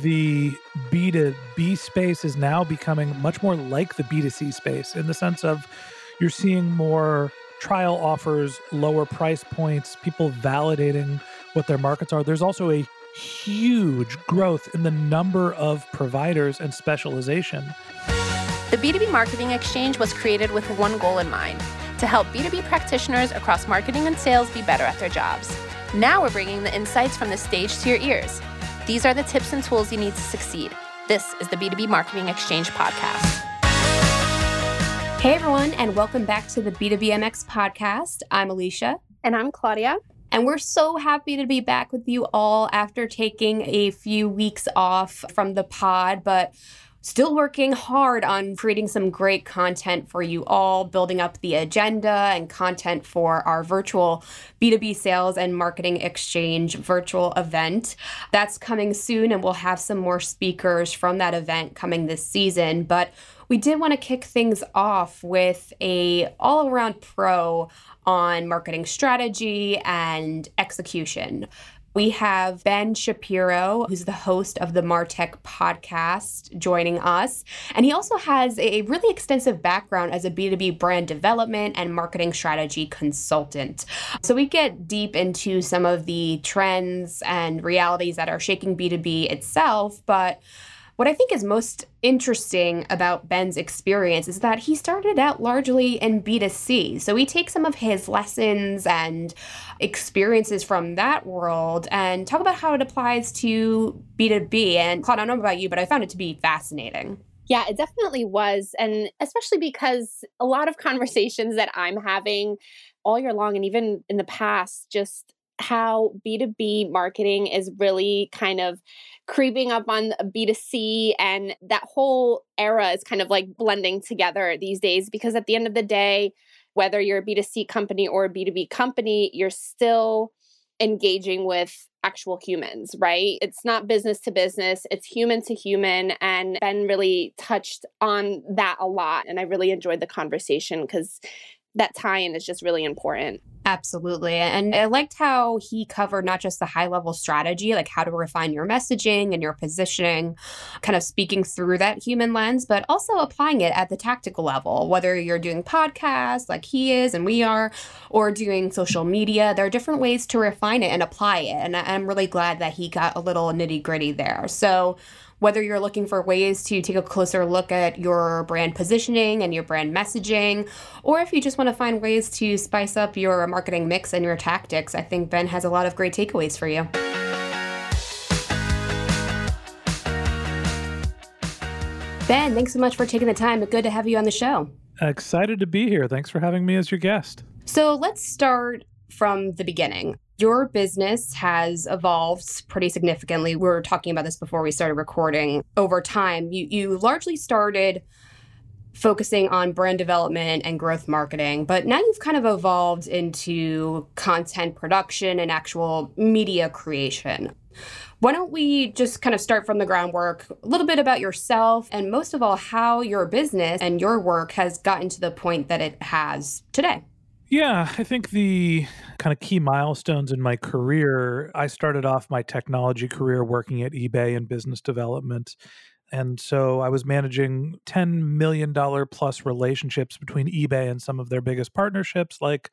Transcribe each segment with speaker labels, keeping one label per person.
Speaker 1: the B2B space is now becoming much more like the B2C space in the sense of you're seeing more trial offers, lower price points, people validating what their markets are. There's also a huge growth in the number of providers and specialization.
Speaker 2: The B2B Marketing Exchange was created with one goal in mind to help B2B practitioners across marketing and sales be better at their jobs. Now we're bringing the insights from the stage to your ears. These are the tips and tools you need to succeed. This is the B2B Marketing Exchange podcast.
Speaker 3: Hey everyone, and welcome back to the B2BMX podcast. I'm Alicia.
Speaker 2: And I'm Claudia.
Speaker 3: And we're so happy to be back with you all after taking a few weeks off from the pod. But still working hard on creating some great content for you all, building up the agenda and content for our virtual B2B sales and marketing exchange virtual event. That's coming soon, and we'll have some more speakers from that event coming this season. But we did want to kick things off with a all-around pro on marketing strategy and execution. We have Ben Shapiro, who's the host of the Martech podcast, joining us. And he also has a really extensive background as a B2B brand development and marketing strategy consultant. So we get deep into some of the trends and realities that are shaking B2B itself, but what I think is most interesting about Ben's experience is that he started out largely in B2C. So we take some of his lessons and experiences from that world and talk about how it applies to B2B. And Claude, I don't know about you, but I found it to be fascinating.
Speaker 2: Yeah, it definitely was. And especially because a lot of conversations that I'm having all year long and even in the past just how B2B marketing is really kind of creeping up on B2C and that whole era is kind of like blending together these days because at the end of the day, whether you're a B2C company or a B2B company, you're still engaging with actual humans, right? It's not business to business, it's human to human. And Ben really touched on that a lot. And I really enjoyed the conversation because that tie in is just really important.
Speaker 3: Absolutely. And I liked how he covered not just the high level strategy, like how to refine your messaging and your positioning, kind of speaking through that human lens, but also applying it at the tactical level, whether you're doing podcasts like he is and we are, or doing social media. There are different ways to refine it and apply it. And I'm really glad that he got a little nitty gritty there. So, whether you're looking for ways to take a closer look at your brand positioning and your brand messaging, or if you just want to find ways to spice up your marketing mix and your tactics, I think Ben has a lot of great takeaways for you. Ben, thanks so much for taking the time. Good to have you on the show.
Speaker 1: Excited to be here. Thanks for having me as your guest.
Speaker 3: So let's start from the beginning. Your business has evolved pretty significantly. We were talking about this before we started recording. Over time, you, you largely started focusing on brand development and growth marketing, but now you've kind of evolved into content production and actual media creation. Why don't we just kind of start from the groundwork, a little bit about yourself, and most of all, how your business and your work has gotten to the point that it has today?
Speaker 1: Yeah, I think the kind of key milestones in my career, I started off my technology career working at eBay in business development. And so I was managing $10 million plus relationships between eBay and some of their biggest partnerships like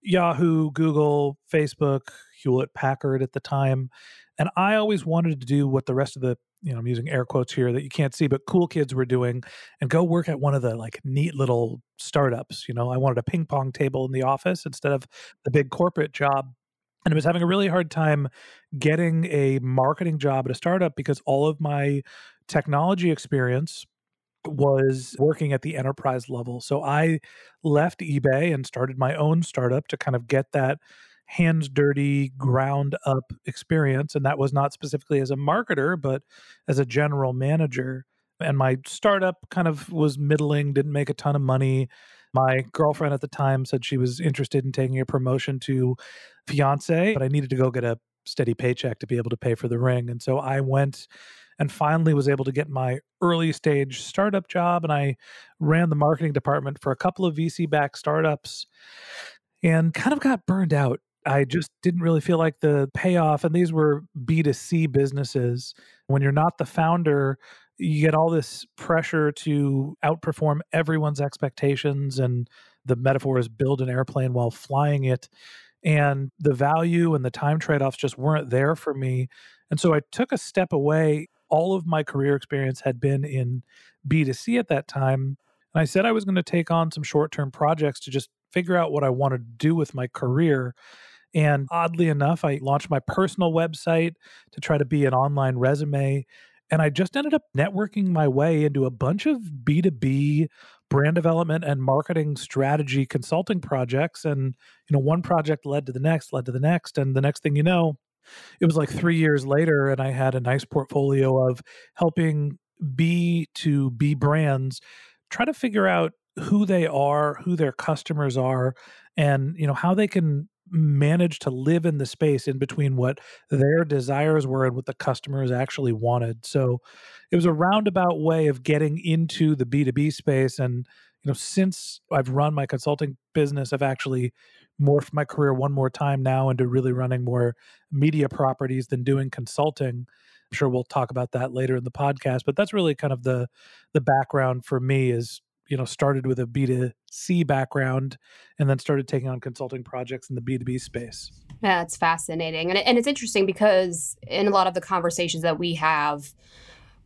Speaker 1: Yahoo, Google, Facebook, Hewlett Packard at the time. And I always wanted to do what the rest of the you know, I'm using air quotes here that you can't see, but cool kids were doing and go work at one of the like neat little startups. You know, I wanted a ping pong table in the office instead of the big corporate job. And I was having a really hard time getting a marketing job at a startup because all of my technology experience was working at the enterprise level. So I left eBay and started my own startup to kind of get that hands dirty, ground up experience. And that was not specifically as a marketer, but as a general manager. And my startup kind of was middling, didn't make a ton of money. My girlfriend at the time said she was interested in taking a promotion to fiance, but I needed to go get a steady paycheck to be able to pay for the ring. And so I went and finally was able to get my early stage startup job. And I ran the marketing department for a couple of VC backed startups and kind of got burned out I just didn't really feel like the payoff. And these were B2C businesses. When you're not the founder, you get all this pressure to outperform everyone's expectations. And the metaphor is build an airplane while flying it. And the value and the time trade offs just weren't there for me. And so I took a step away. All of my career experience had been in B2C at that time. And I said I was going to take on some short term projects to just figure out what I wanted to do with my career. And oddly enough, I launched my personal website to try to be an online resume. And I just ended up networking my way into a bunch of B2B brand development and marketing strategy consulting projects. And, you know, one project led to the next, led to the next. And the next thing you know, it was like three years later, and I had a nice portfolio of helping B to B brands try to figure out who they are, who their customers are, and you know how they can manage to live in the space in between what their desires were and what the customers actually wanted. So it was a roundabout way of getting into the B2B space and you know since I've run my consulting business I've actually morphed my career one more time now into really running more media properties than doing consulting. I'm sure we'll talk about that later in the podcast, but that's really kind of the the background for me is you know started with a b2c background and then started taking on consulting projects in the b2b space.
Speaker 3: Yeah it's fascinating and, and it's interesting because in a lot of the conversations that we have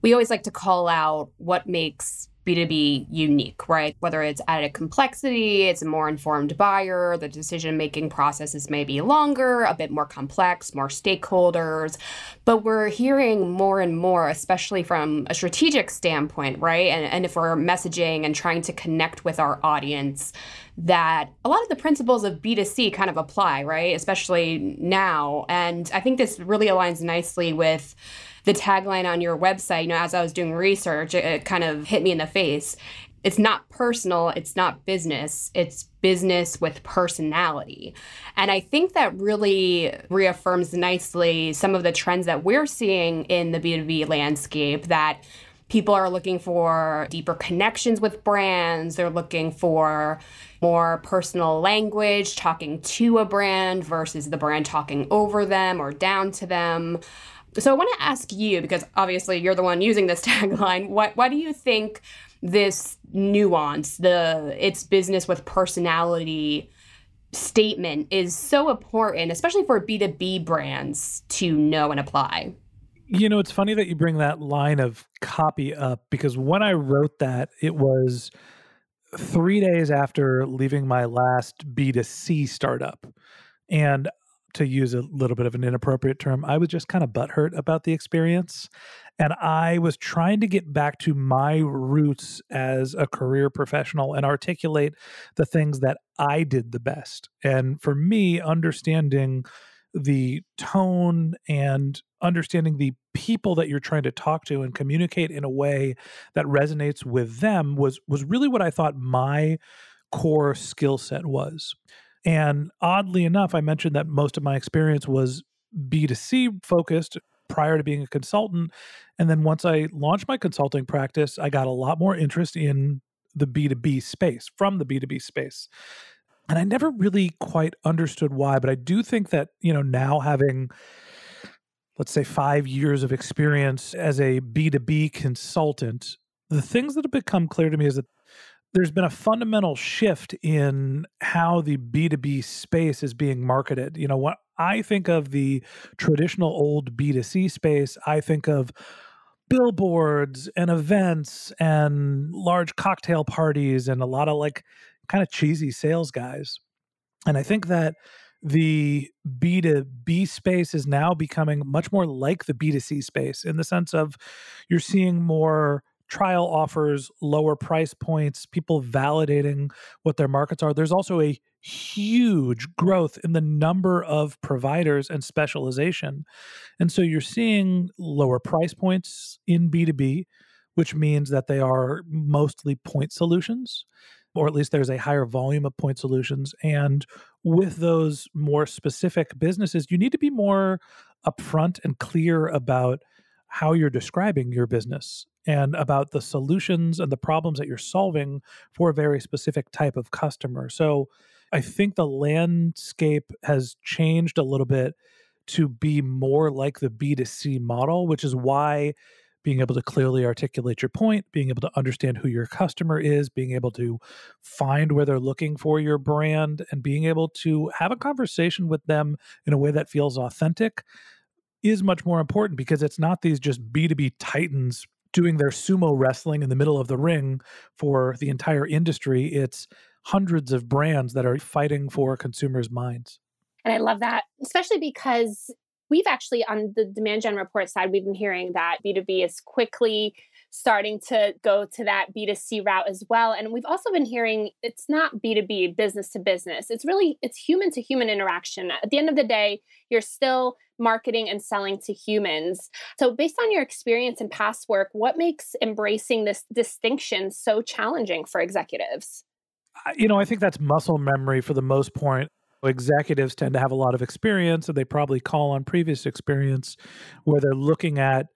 Speaker 3: we always like to call out what makes B2B unique, right? Whether it's added complexity, it's a more informed buyer, the decision making processes may be longer, a bit more complex, more stakeholders. But we're hearing more and more, especially from a strategic standpoint, right? And, and if we're messaging and trying to connect with our audience, that a lot of the principles of B2C kind of apply, right? Especially now. And I think this really aligns nicely with the tagline on your website, you know, as I was doing research, it, it kind of hit me in the face. It's not personal, it's not business, it's business with personality. And I think that really reaffirms nicely some of the trends that we're seeing in the B2B landscape that people are looking for deeper connections with brands. They're looking for more personal language, talking to a brand versus the brand talking over them or down to them. So I want to ask you because obviously you're the one using this tagline. Why why do you think this nuance, the it's business with personality statement is so important, especially for B2B brands to know and apply?
Speaker 1: You know, it's funny that you bring that line of copy up because when I wrote that, it was three days after leaving my last B2C startup. And to use a little bit of an inappropriate term, I was just kind of butthurt about the experience. And I was trying to get back to my roots as a career professional and articulate the things that I did the best. And for me, understanding the tone and understanding the people that you're trying to talk to and communicate in a way that resonates with them was was really what I thought my core skill set was. And oddly enough, I mentioned that most of my experience was B2C focused prior to being a consultant. And then once I launched my consulting practice, I got a lot more interest in the B2B space from the B2B space. And I never really quite understood why, but I do think that, you know, now having let's say 5 years of experience as a B2B consultant, the things that have become clear to me is that there's been a fundamental shift in how the B2B space is being marketed. You know, what I think of the traditional old B2C space, I think of billboards and events and large cocktail parties and a lot of like kind of cheesy sales guys. And I think that the B2B space is now becoming much more like the B2C space in the sense of you're seeing more trial offers, lower price points, people validating what their markets are. There's also a huge growth in the number of providers and specialization. And so you're seeing lower price points in B2B, which means that they are mostly point solutions, or at least there's a higher volume of point solutions. And with those more specific businesses, you need to be more upfront and clear about how you're describing your business and about the solutions and the problems that you're solving for a very specific type of customer. So, I think the landscape has changed a little bit to be more like the B2C model, which is why being able to clearly articulate your point, being able to understand who your customer is, being able to find where they're looking for your brand, and being able to have a conversation with them in a way that feels authentic is much more important because it's not these just B2B titans doing their sumo wrestling in the middle of the ring for the entire industry. It's hundreds of brands that are fighting for consumers' minds.
Speaker 2: And I love that, especially because we've actually, on the demand gen report side, we've been hearing that B2B is quickly starting to go to that B2C route as well. And we've also been hearing it's not B2B, business to business. It's really it's human to human interaction. At the end of the day, you're still marketing and selling to humans. So based on your experience and past work, what makes embracing this distinction so challenging for executives?
Speaker 1: You know, I think that's muscle memory for the most part. Executives tend to have a lot of experience and they probably call on previous experience where they're looking at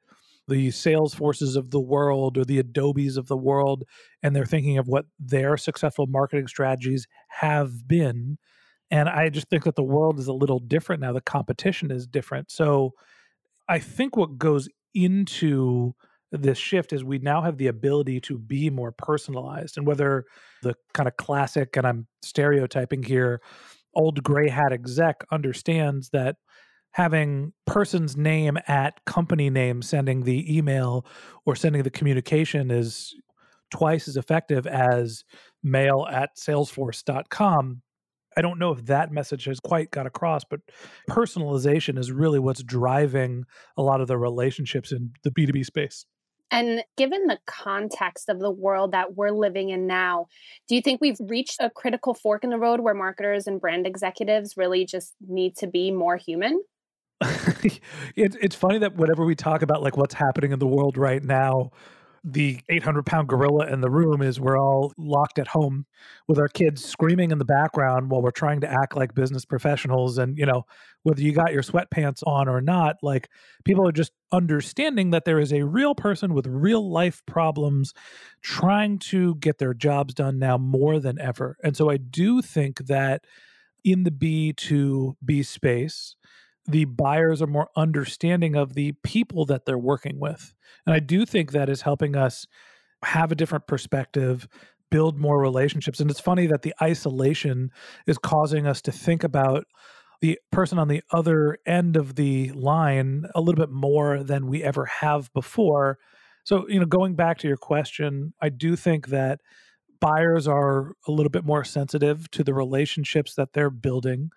Speaker 1: the Salesforces of the world or the adobes of the world and they're thinking of what their successful marketing strategies have been. And i just think that the world is a little different now. The competition is different. So i think what goes into this shift is we now have the ability to be more personalized. And whether the kind of classic and i'm stereotyping here old gray hat exec understands that having person's name at company name sending the email or sending the communication is twice as effective as mail at salesforce.com i don't know if that message has quite got across but personalization is really what's driving a lot of the relationships in the b2b space
Speaker 2: and given the context of the world that we're living in now, do you think we've reached a critical fork in the road where marketers and brand executives really just need to be more human?
Speaker 1: it, it's funny that whenever we talk about like what's happening in the world right now, the 800 pound gorilla in the room is we're all locked at home with our kids screaming in the background while we're trying to act like business professionals. And, you know, whether you got your sweatpants on or not, like people are just understanding that there is a real person with real life problems trying to get their jobs done now more than ever. And so I do think that in the B2B space, the buyers are more understanding of the people that they're working with. And I do think that is helping us have a different perspective, build more relationships. And it's funny that the isolation is causing us to think about the person on the other end of the line a little bit more than we ever have before. So, you know, going back to your question, I do think that buyers are a little bit more sensitive to the relationships that they're building.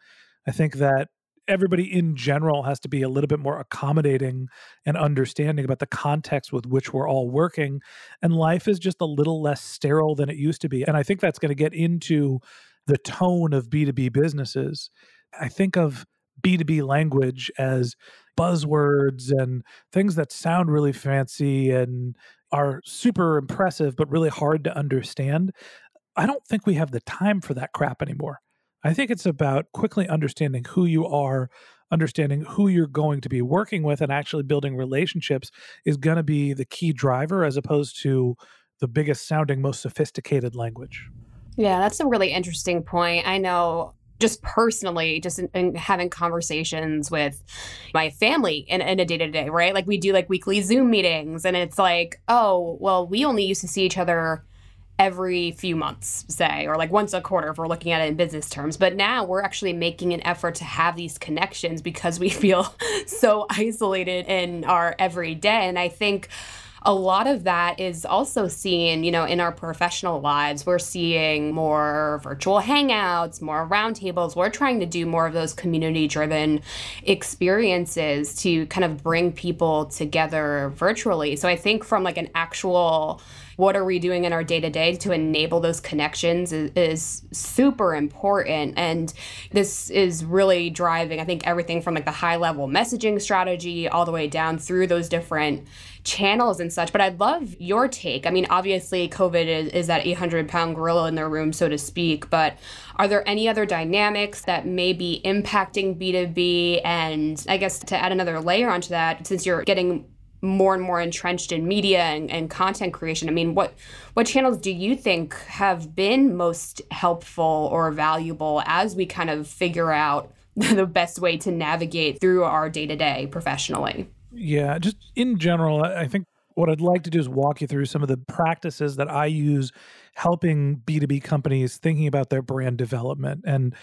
Speaker 1: I think that everybody in general has to be a little bit more accommodating and understanding about the context with which we're all working and life is just a little less sterile than it used to be and i think that's going to get into the tone of b2b businesses. I think of b2b language as buzzwords and things that sound really fancy and are super impressive but really hard to understand. I don't think we have the time for that crap anymore I think it's about quickly understanding who you are, understanding who you're going to be working with, and actually building relationships is going to be the key driver as opposed to the biggest sounding, most sophisticated language.
Speaker 3: Yeah, that's a really interesting point. I know just personally, just in, in having conversations with my family in, in a day to day, right? Like we do like weekly Zoom meetings, and it's like, oh, well, we only used to see each other every few months, say, or like once a quarter if we're looking at it in business terms. But now we're actually making an effort to have these connections because we feel so isolated in our everyday. And I think a lot of that is also seen, you know, in our professional lives. We're seeing more virtual hangouts, more roundtables. We're trying to do more of those community driven experiences to kind of bring people together virtually. So I think from like an actual what are we doing in our day to day to enable those connections is, is, super important. And this is really driving, I think, everything from like the high level messaging strategy all the way down through those different channels and such. But I'd love your take. I mean, obviously, COVID is, is that 800 pound gorilla in the room, so to speak. But are there any other dynamics that may be impacting B2B? And I guess to add another layer onto that, since you're getting more and more entrenched in media and, and content creation. I mean, what what channels do you think have been most helpful or valuable as we kind of figure out the best way to navigate through our day to day professionally?
Speaker 1: Yeah, just in general, I think what I'd like to do is walk you through some of the practices that I use helping B2B companies thinking about their brand development. And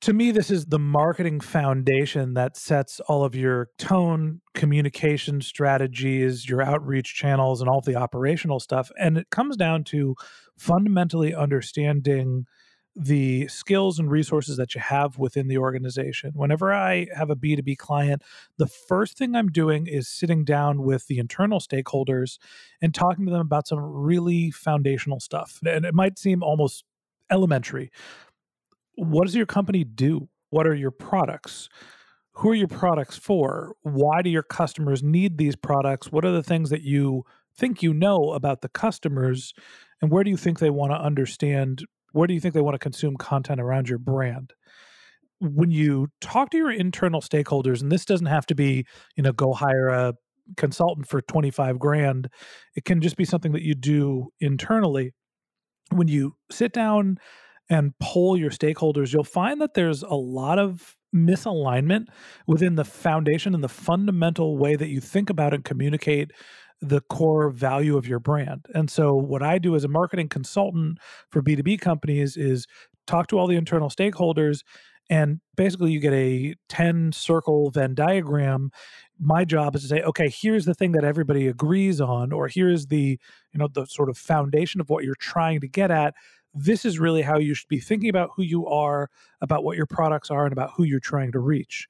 Speaker 1: to me, this is the marketing foundation that sets all of your tone, communication strategies, your outreach channels, and all the operational stuff. And it comes down to fundamentally understanding the skills and resources that you have within the organization. Whenever I have a B2B client, the first thing I'm doing is sitting down with the internal stakeholders and talking to them about some really foundational stuff. And it might seem almost elementary. What does your company do? What are your products? Who are your products for? Why do your customers need these products? What are the things that you think you know about the customers? And where do you think they want to understand where do you think they want to consume content around your brand? When you talk to your internal stakeholders, and this doesn't have to be, you know, go hire a consultant for 25 grand, it can just be something that you do internally. When you sit down and poll your stakeholders, you'll find that there's a lot of misalignment within the foundation and the fundamental way that you think about and communicate the core value of your brand. And so, what I do as a marketing consultant for B2B companies is talk to all the internal stakeholders. And basically, you get a 10 circle Venn diagram. My job is to say, okay, here's the thing that everybody agrees on, or here's the, you know, the sort of foundation of what you're trying to get at. This is really how you should be thinking about who you are, about what your products are, and about who you're trying to reach.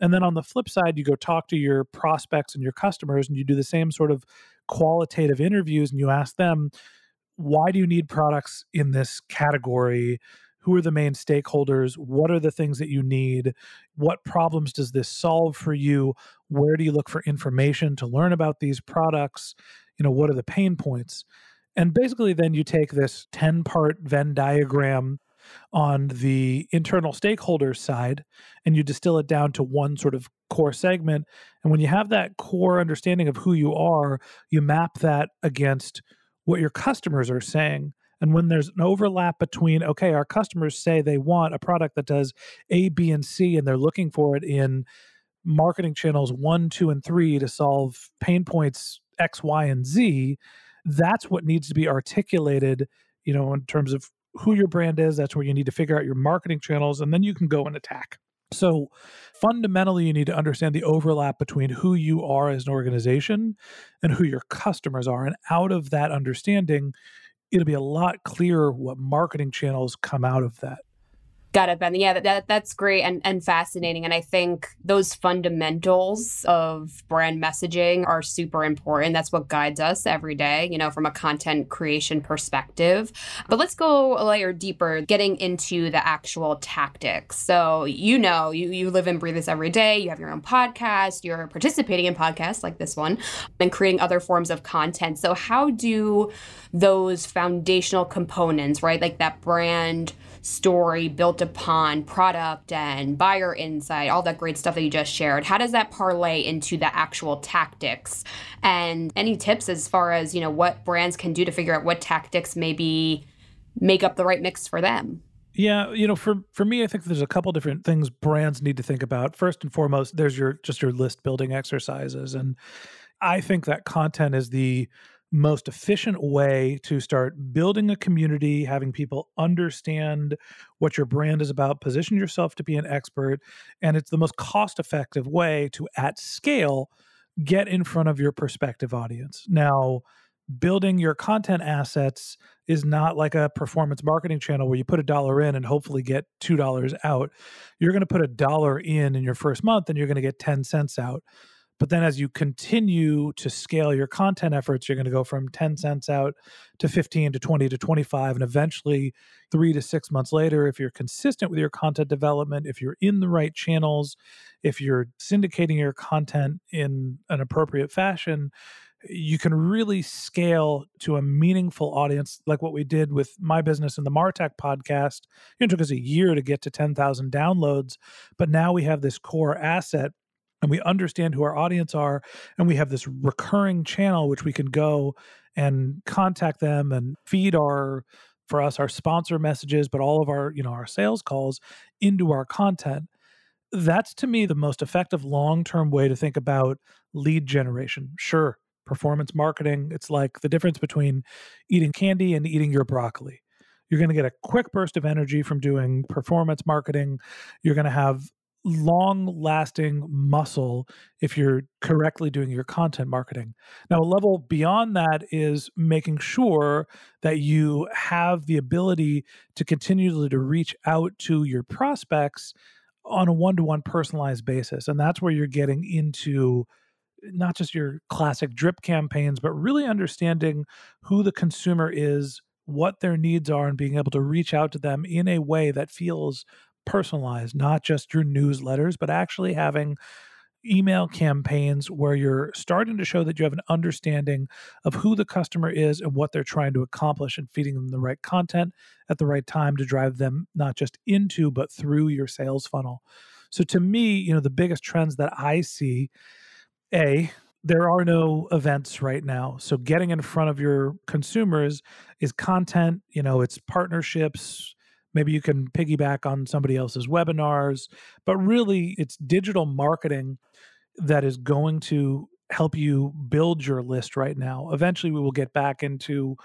Speaker 1: And then on the flip side, you go talk to your prospects and your customers and you do the same sort of qualitative interviews and you ask them, why do you need products in this category? Who are the main stakeholders? What are the things that you need? What problems does this solve for you? Where do you look for information to learn about these products? You know, what are the pain points? And basically, then you take this 10 part Venn diagram on the internal stakeholders side and you distill it down to one sort of core segment. And when you have that core understanding of who you are, you map that against what your customers are saying. And when there's an overlap between, okay, our customers say they want a product that does A, B, and C, and they're looking for it in marketing channels one, two, and three to solve pain points X, Y, and Z, that's what needs to be articulated, you know, in terms of who your brand is. That's where you need to figure out your marketing channels, and then you can go and attack. So, fundamentally, you need to understand the overlap between who you are as an organization and who your customers are. And out of that understanding, it'll be a lot clearer what marketing channels come out of that.
Speaker 3: Got it, Ben. Yeah, that, that, that's great and, and fascinating. And I think those fundamentals of brand messaging are super important. That's what guides us every day, you know, from a content creation perspective. But let's go a layer deeper, getting into the actual tactics. So, you know, you, you live and breathe this every day. You have your own podcast, you're participating in podcasts like this one, and creating other forms of content. So, how do those foundational components, right, like that brand, story built upon product and buyer insight, all that great stuff that you just shared. How does that parlay into the actual tactics? And any tips as far as, you know, what brands can do to figure out what tactics maybe make up the right mix for them?
Speaker 1: Yeah, you know, for for me, I think there's a couple different things brands need to think about. First and foremost, there's your just your list building exercises, and I think that content is the most efficient way to start building a community, having people understand what your brand is about, position yourself to be an expert, and it's the most cost effective way to, at scale, get in front of your prospective audience. Now, building your content assets is not like a performance marketing channel where you put a dollar in and hopefully get $2 out. You're going to put a dollar in in your first month and you're going to get 10 cents out. But then as you continue to scale your content efforts, you're going to go from 10 cents out to 15 to 20 to 25. And eventually, three to six months later, if you're consistent with your content development, if you're in the right channels, if you're syndicating your content in an appropriate fashion, you can really scale to a meaningful audience like what we did with my business and the Martech podcast. It took us a year to get to 10,000 downloads, but now we have this core asset and we understand who our audience are and we have this recurring channel which we can go and contact them and feed our for us our sponsor messages but all of our you know our sales calls into our content. That's to me the most effective long-term way to think about lead generation. Sure performance marketing it's like the difference between eating candy and eating your broccoli. You're going to get a quick burst of energy from doing performance marketing. You're going to have long lasting muscle if you're correctly doing your content marketing. Now, a level beyond that is making sure that you have the ability to continually to reach out to your prospects on a one-to-one personalized basis and that's where you're getting into not just your classic drip campaigns but really understanding who the consumer is what their needs are and being able to reach out to them in a way that feels personalized, not just your newsletters, but actually having email campaigns where you're starting to show that you have an understanding of who the customer is and what they're trying to accomplish and feeding them the right content at the right time to drive them not just into but through your sales funnel. So to me, you know, the biggest trends that I see a there are no events right now. So getting in front of your consumers is content, you know, it's partnerships, Maybe you can piggyback on somebody else's webinars, but really it's digital marketing that is going to help you build your list right now. Eventually we will get back into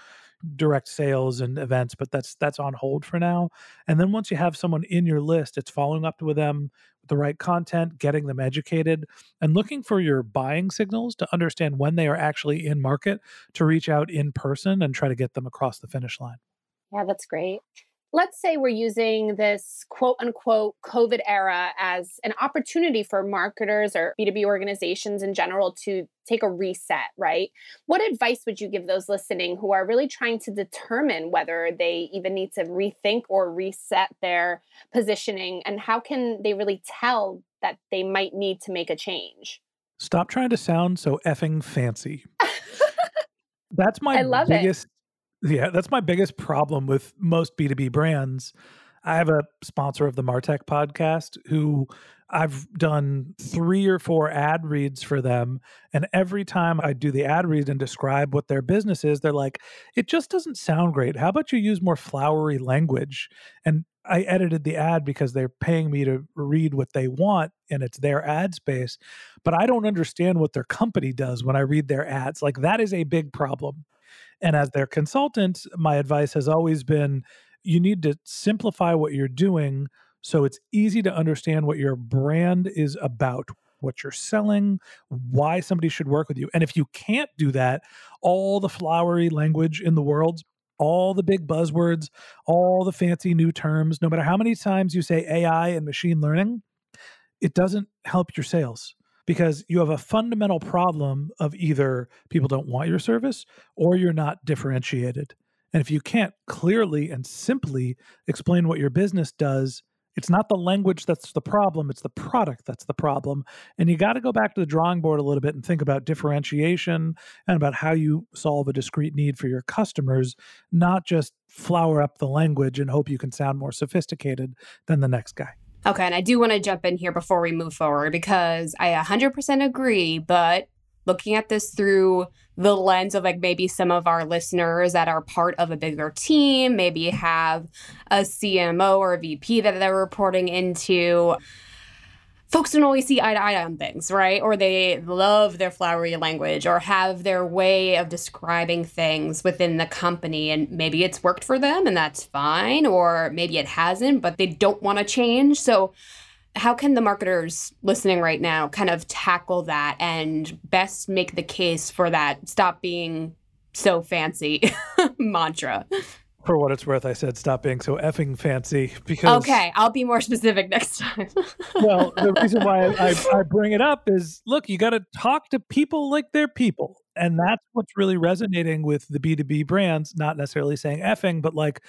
Speaker 1: direct sales and events, but that's that's on hold for now. And then once you have someone in your list, it's following up with them with the right content, getting them educated, and looking for your buying signals to understand when they are actually in market to reach out in person and try to get them across the finish line.
Speaker 2: Yeah, that's great let's say we're using this quote unquote COVID era as an opportunity for marketers or B2B organizations in general to take a reset, right? What advice would you give those listening who are really trying to determine whether they even need to rethink or reset their positioning? And how can they really tell that they might need to make a change?
Speaker 1: Stop trying to sound so effing fancy. That's my biggest yeah, that's my biggest problem with most B2B brands. I have a sponsor of the Martech podcast who I've done three or four ad reads for them. And every time I do the ad read and describe what their business is, they're like, it just doesn't sound great. How about you use more flowery language? And I edited the ad because they're paying me to read what they want and it's their ad space. But I don't understand what their company does when I read their ads. Like, that is a big problem. And as their consultant, my advice has always been you need to simplify what you're doing so it's easy to understand what your brand is about, what you're selling, why somebody should work with you. And if you can't do that, all the flowery language in the world, all the big buzzwords, all the fancy new terms, no matter how many times you say AI and machine learning, it doesn't help your sales because you have a fundamental problem of either people don't want your service or you're not differentiated. And if you can't clearly and simply explain what your business does, it's not the language that's the problem, it's the product that's the problem. And you got to go back to the drawing board a little bit and think about differentiation and about how you solve a discrete need for your customers, not just flower up the language and hope you can sound more sophisticated than the next guy.
Speaker 3: Okay, and I do want to jump in here before we move forward because I 100% agree, but looking at this through the lens of like maybe some of our listeners that are part of a bigger team, maybe have a CMO or a VP that they're reporting into folks don't always see eye to eye on things, right? Or they love their flowery language or have their way of describing things within the company. And maybe it's worked for them and that's fine, or maybe it hasn't, but they don't want to change. So, how can the marketers listening right now kind of tackle that and best make the case for that stop being so fancy mantra?
Speaker 1: For what it's worth, I said stop being so effing fancy because.
Speaker 3: Okay, I'll be more specific next time.
Speaker 1: well, the reason why I, I bring it up is look, you got to talk to people like they're people. And that's what's really resonating with the B2B brands, not necessarily saying effing, but like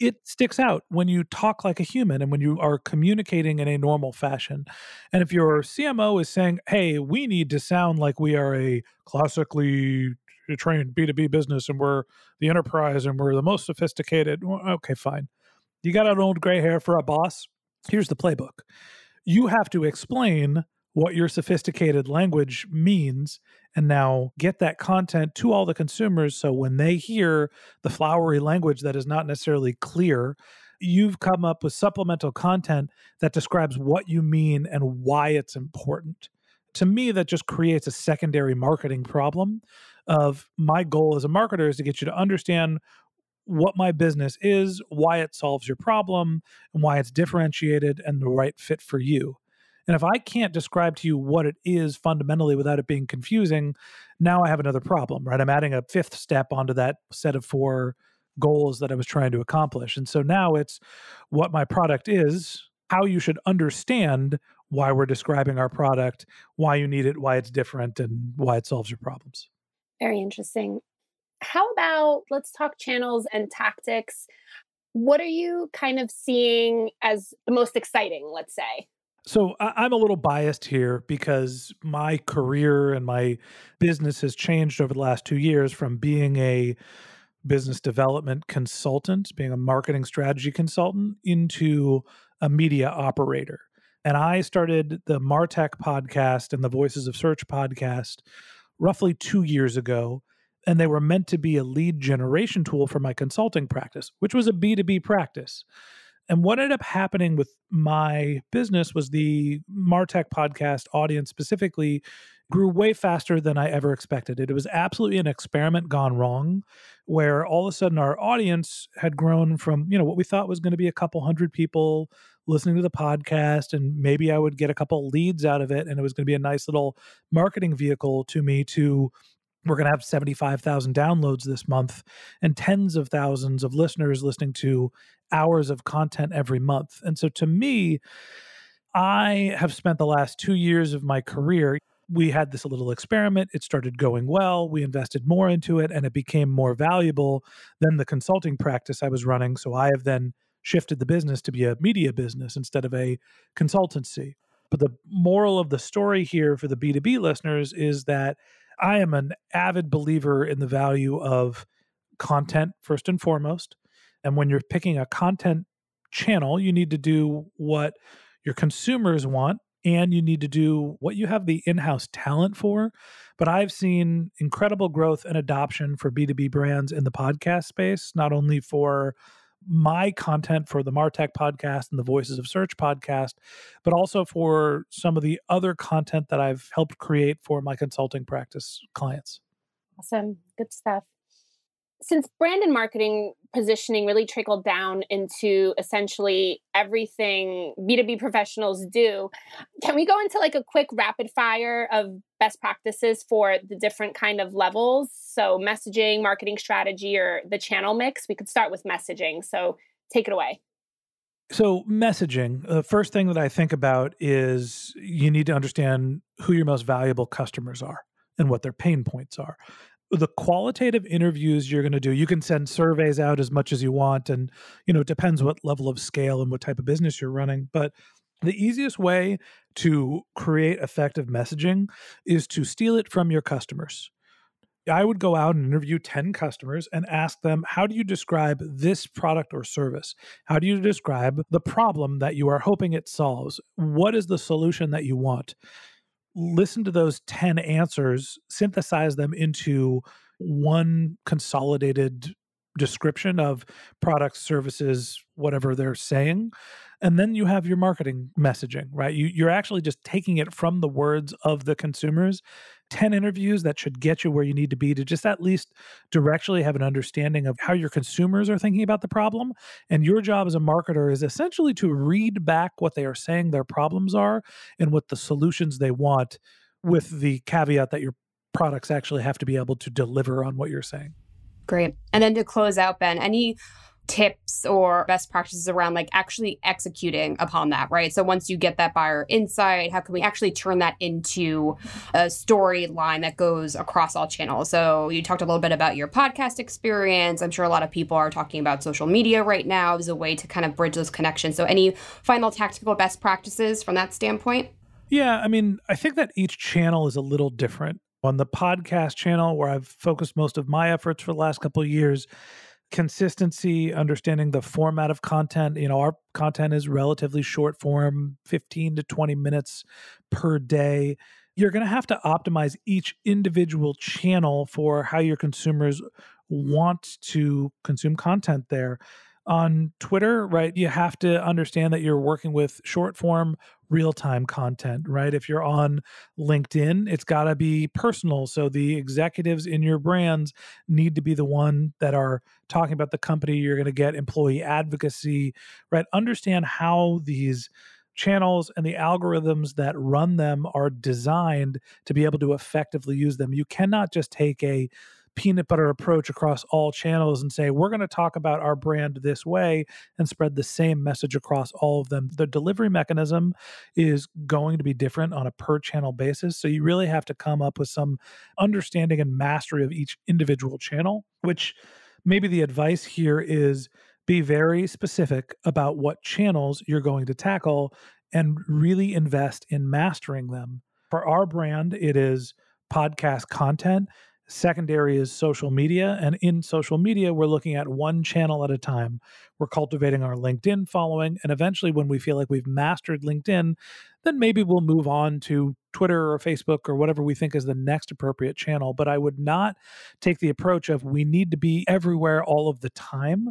Speaker 1: it sticks out when you talk like a human and when you are communicating in a normal fashion. And if your CMO is saying, hey, we need to sound like we are a classically trained B2B business and we're the enterprise and we're the most sophisticated. Okay, fine. You got an old gray hair for a boss? Here's the playbook. You have to explain what your sophisticated language means and now get that content to all the consumers so when they hear the flowery language that is not necessarily clear you've come up with supplemental content that describes what you mean and why it's important to me that just creates a secondary marketing problem of my goal as a marketer is to get you to understand what my business is, why it solves your problem, and why it's differentiated and the right fit for you. And if I can't describe to you what it is fundamentally without it being confusing, now I have another problem, right? I'm adding a fifth step onto that set of four goals that I was trying to accomplish. And so now it's what my product is, how you should understand why we're describing our product, why you need it, why it's different, and why it solves your problems.
Speaker 2: Very interesting. How about let's talk channels and tactics? What are you kind of seeing as the most exciting, let's say?
Speaker 1: So I'm a little biased here because my career and my business has changed over the last two years from being a business development consultant, being a marketing strategy consultant, into a media operator. And I started the Martech podcast and the Voices of Search podcast roughly two years ago. And they were meant to be a lead generation tool for my consulting practice, which was a B2B practice. And what ended up happening with my business was the Martech podcast audience specifically grew way faster than I ever expected. It was absolutely an experiment gone wrong, where all of a sudden our audience had grown from, you know, what we thought was going to be a couple hundred people listening to the podcast, and maybe I would get a couple leads out of it, and it was going to be a nice little marketing vehicle to me to we're going to have 75,000 downloads this month and tens of thousands of listeners listening to hours of content every month. And so to me, I have spent the last two years of my career. We had this little experiment. It started going well. We invested more into it and it became more valuable than the consulting practice I was running. So I have then shifted the business to be a media business instead of a consultancy. But the moral of the story here for the B2B listeners is that I am an avid believer in the value of content first and foremost. And when you're picking a content channel, you need to do what your consumers want and you need to do what you have the in house talent for. But I've seen incredible growth and adoption for B2B brands in the podcast space, not only for my content for the Martech podcast and the Voices of Search podcast, but also for some of the other content that I've helped create for my consulting practice clients.
Speaker 2: Awesome. Good stuff since brand and marketing positioning really trickled down into essentially everything B2B professionals do, can we go into like a quick rapid fire of best practices for the different kind of levels? So messaging, marketing strategy, or the channel mix? We could start with messaging. So take it away.
Speaker 1: So, messaging, the first thing that I think about is you need to understand who your most valuable customers are and what their pain points are the qualitative interviews you're going to do you can send surveys out as much as you want and you know it depends what level of scale and what type of business you're running but the easiest way to create effective messaging is to steal it from your customers I would go out and interview 10 customers and ask them, How do you describe this product or service? How do you describe the problem that you are hoping it solves? What is the solution that you want? Listen to those 10 answers, synthesize them into one consolidated description of products, services, whatever they're saying. And then you have your marketing messaging, right? You, you're actually just taking it from the words of the consumers 10 interviews that should get you where you need to be to just at least directionally have an understanding of how your consumers are thinking about the problem. And your job as a marketer is essentially to read back what they are saying their problems are and what the solutions they want, with the caveat that your products actually have to be able to deliver on what you're saying.
Speaker 3: Great. And then to close out, Ben, any tips or best practices around like actually executing upon that, right? So once you get that buyer insight, how can we actually turn that into a storyline that goes across all channels? So you talked a little bit about your podcast experience. I'm sure a lot of people are talking about social media right now as a way to kind of bridge those connections. So any final tactical best practices from that standpoint?
Speaker 1: Yeah, I mean, I think that each channel is a little different. On the podcast channel, where I've focused most of my efforts for the last couple years, consistency, understanding the format of content. You know, our content is relatively short form, 15 to 20 minutes per day. You're going to have to optimize each individual channel for how your consumers want to consume content there on Twitter, right, you have to understand that you're working with short form, real time content, right? If you're on LinkedIn, it's got to be personal. So the executives in your brands need to be the one that are talking about the company. You're going to get employee advocacy, right? Understand how these channels and the algorithms that run them are designed to be able to effectively use them. You cannot just take a peanut butter approach across all channels and say, we're going to talk about our brand this way and spread the same message across all of them. The delivery mechanism is going to be different on a per channel basis. So you really have to come up with some understanding and mastery of each individual channel, which maybe the advice here is be very specific about what channels you're going to tackle and really invest in mastering them. For our brand, it is podcast content Secondary is social media. And in social media, we're looking at one channel at a time. We're cultivating our LinkedIn following. And eventually, when we feel like we've mastered LinkedIn, then maybe we'll move on to Twitter or Facebook or whatever we think is the next appropriate channel. But I would not take the approach of we need to be everywhere all of the time.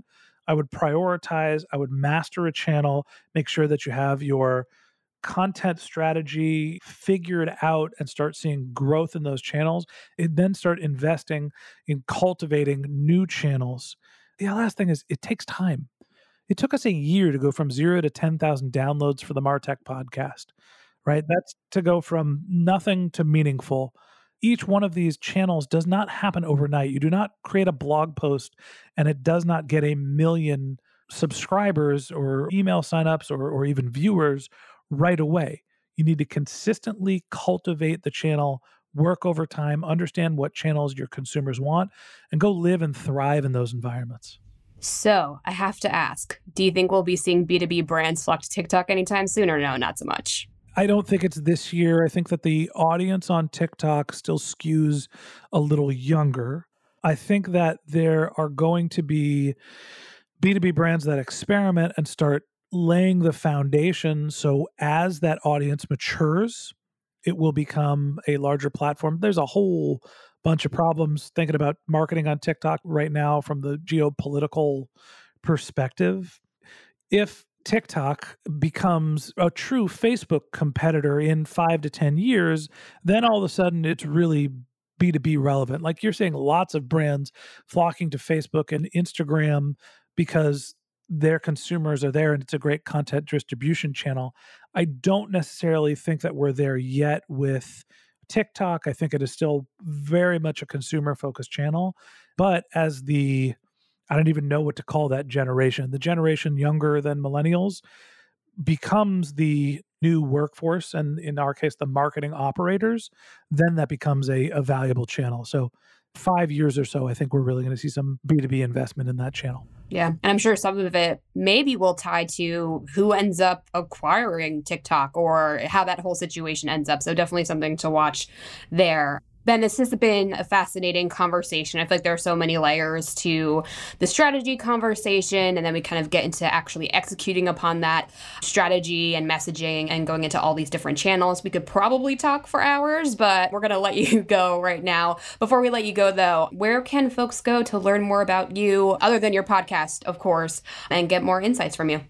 Speaker 1: I would prioritize, I would master a channel, make sure that you have your content strategy, figure it out, and start seeing growth in those channels, and then start investing in cultivating new channels. The last thing is it takes time. It took us a year to go from zero to 10,000 downloads for the Martech podcast, right? That's to go from nothing to meaningful. Each one of these channels does not happen overnight. You do not create a blog post and it does not get a million subscribers or email signups or, or even viewers right away. You need to consistently cultivate the channel, work over time, understand what channels your consumers want, and go live and thrive in those environments.
Speaker 3: So I have to ask do you think we'll be seeing B2B brands flock to TikTok anytime soon, or no, not so much?
Speaker 1: I don't think it's this year. I think that the audience on TikTok still skews a little younger. I think that there are going to be B2B brands that experiment and start laying the foundation so as that audience matures it will become a larger platform there's a whole bunch of problems thinking about marketing on tiktok right now from the geopolitical perspective if TikTok becomes a true Facebook competitor in five to 10 years, then all of a sudden it's really B2B relevant. Like you're saying, lots of brands flocking to Facebook and Instagram because their consumers are there and it's a great content distribution channel. I don't necessarily think that we're there yet with TikTok. I think it is still very much a consumer focused channel. But as the, I don't even know what to call that generation, the generation younger than millennials becomes the new workforce and in our case the marketing operators then that becomes a, a valuable channel so five years or so i think we're really going to see some b2b investment in that channel
Speaker 3: yeah. And I'm sure some of it maybe will tie to who ends up acquiring TikTok or how that whole situation ends up. So definitely something to watch there. Ben, this has been a fascinating conversation. I feel like there are so many layers to the strategy conversation, and then we kind of get into actually executing upon that strategy and messaging and going into all these different channels. We could probably talk for hours, but we're going to let you go right now. Before we let you go, though, where can folks go to learn more about you, other than your podcast, of course, and get more insights from you?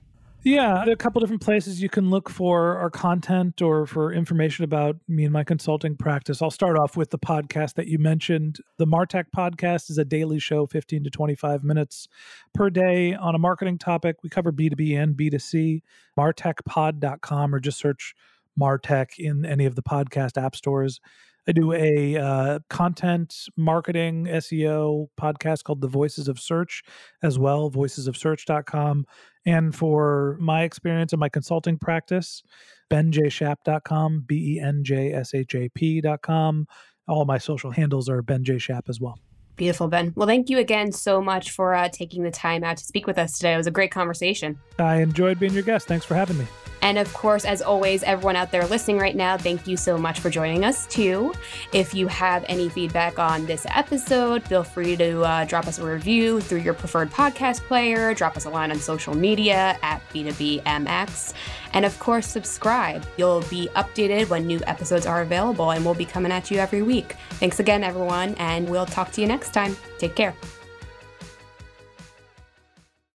Speaker 1: Yeah, a couple different places you can look for our content or for information about me and my consulting practice. I'll start off with the podcast that you mentioned. The Martech podcast is a daily show, 15 to 25 minutes per day on a marketing topic. We cover B2B and B2C. Martechpod.com or just search Martech in any of the podcast app stores. I do a uh, content marketing SEO podcast called The Voices of Search as well, voicesofsearch.com. And for my experience in my consulting practice, benjshap.com, B E N J S H A P.com. All my social handles are Ben J. Shap as well.
Speaker 3: Beautiful, Ben. Well, thank you again so much for uh, taking the time out to speak with us today. It was a great conversation.
Speaker 1: I enjoyed being your guest. Thanks for having me.
Speaker 3: And of course, as always, everyone out there listening right now, thank you so much for joining us too. If you have any feedback on this episode, feel free to uh, drop us a review through your preferred podcast player, drop us a line on social media at B2BMX, and of course, subscribe. You'll be updated when new episodes are available, and we'll be coming at you every week. Thanks again, everyone, and we'll talk to you next time. Take care.